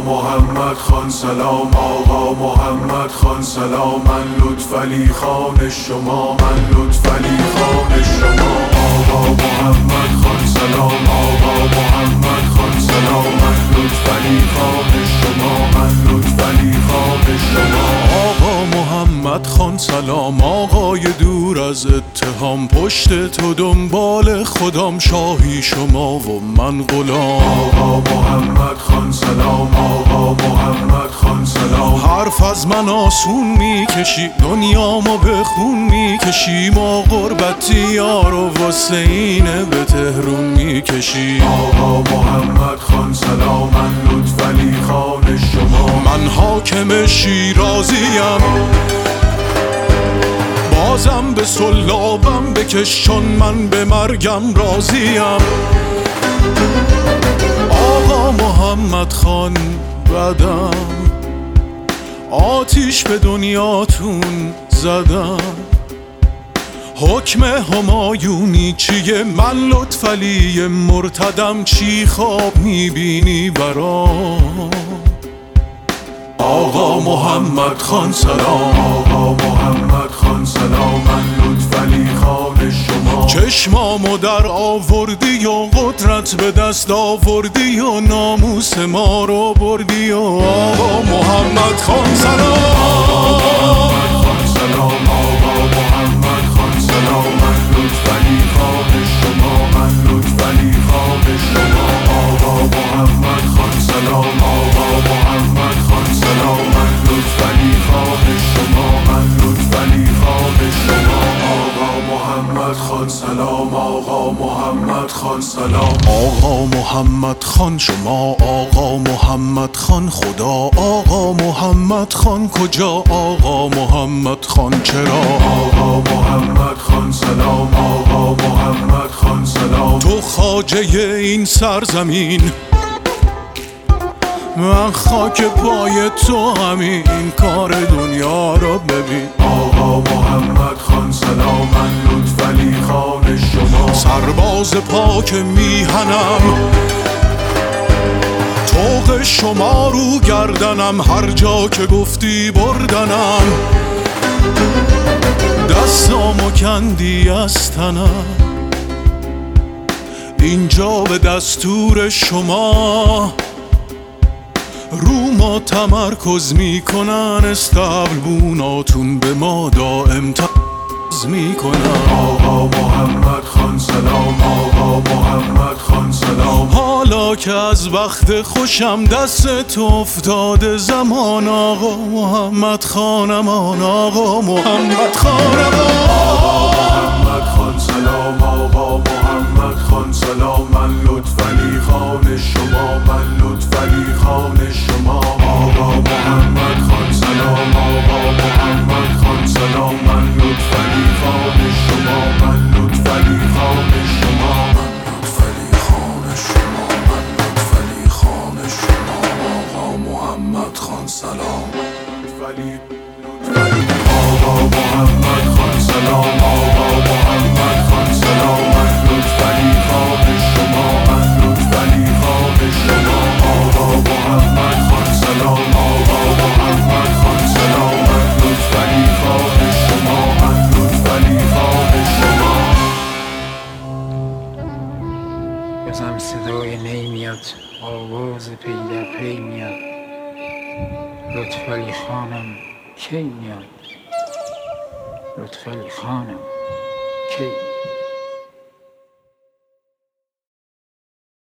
محمد خان سلام. آقا محمد خان سلام. من لطف علی خان شما من لطف علی خان شما. آقا محمد خان سلام. آقا محمد خان سلام. من لطف علی خان شما من لطف علی خان شما. آقا محمد خان سلام. آقای دور از اتهام پشت تو دنبال خدام. شاهی شما و من غلام. آقا محمد خان سلام. از من آسون می‌کشی. دنیامو به خون می‌کشی. ما غربتی یار و واسه اینه به تهرون می‌کشی. آقا محمد خان سلام من لطف علی خان شما. من حاکم شیرازیم. بازم به سلابم بکش چون من به مرگم راضیم. آقا محمد خان بدم. آتیش به دنیاتون زدم. حکم همایونی چیه؟ من لطفلی مرتدم چی خواب می‌بینی برام؟ آقا محمد خان سلام. آقا محمد خان سلام. من لطف علی خان شما چشمامو در آوردی و قدرت به دست آوردی و ناموس ما رو بردی و آقا محمد خان سلام. سلام آقا محمد خان سلام. من لطف علی خان شما من لطف علی خان شما محمد خان محمد خان سلام. آقا محمد خان سلام. آقا محمد خان شما. آقا محمد خان خدا. آقا محمد خان کجا؟ آقا محمد خان چرا؟ آقا محمد خان سلام. آقا محمد خان سلام. تو خاجه این سرزمین. من خاک پای تو همین. کار دنیا رو ببین. آقا محمد خان سلام من لطف علی خان شما. سرباز پاک میهنم. توق شما رو گردنم هر جا که گفتی بردنم. دستامو کندی از تنم. اینجا به دستور شما. رو ما تمرکز می‌کنن استبلبوناتون به ما دائم تز می‌کنن آقا محمد خان سلام. آقا محمد خان سلام. حالا که از وقت خوشم دست تو افتاده زمان آقا محمد خانمان آقا محمد خانمان محمد خان سلام. آقا محمد خان سلام. من لطف علی خان شما من لطف علی خان شما. خان سلام. علی آقا محمد خان سلام. آقا محمد خان سلام. من علی خان شما. من علی خان شما. آقا محمد خان سلام. آقا محمد خان سلام. من علی خان شما. من علی خان شما. بازم صدای نی میاد. آواز پی در پی میاد. لطف علی خانم کی میاد؟ لطف علی خانم کی؟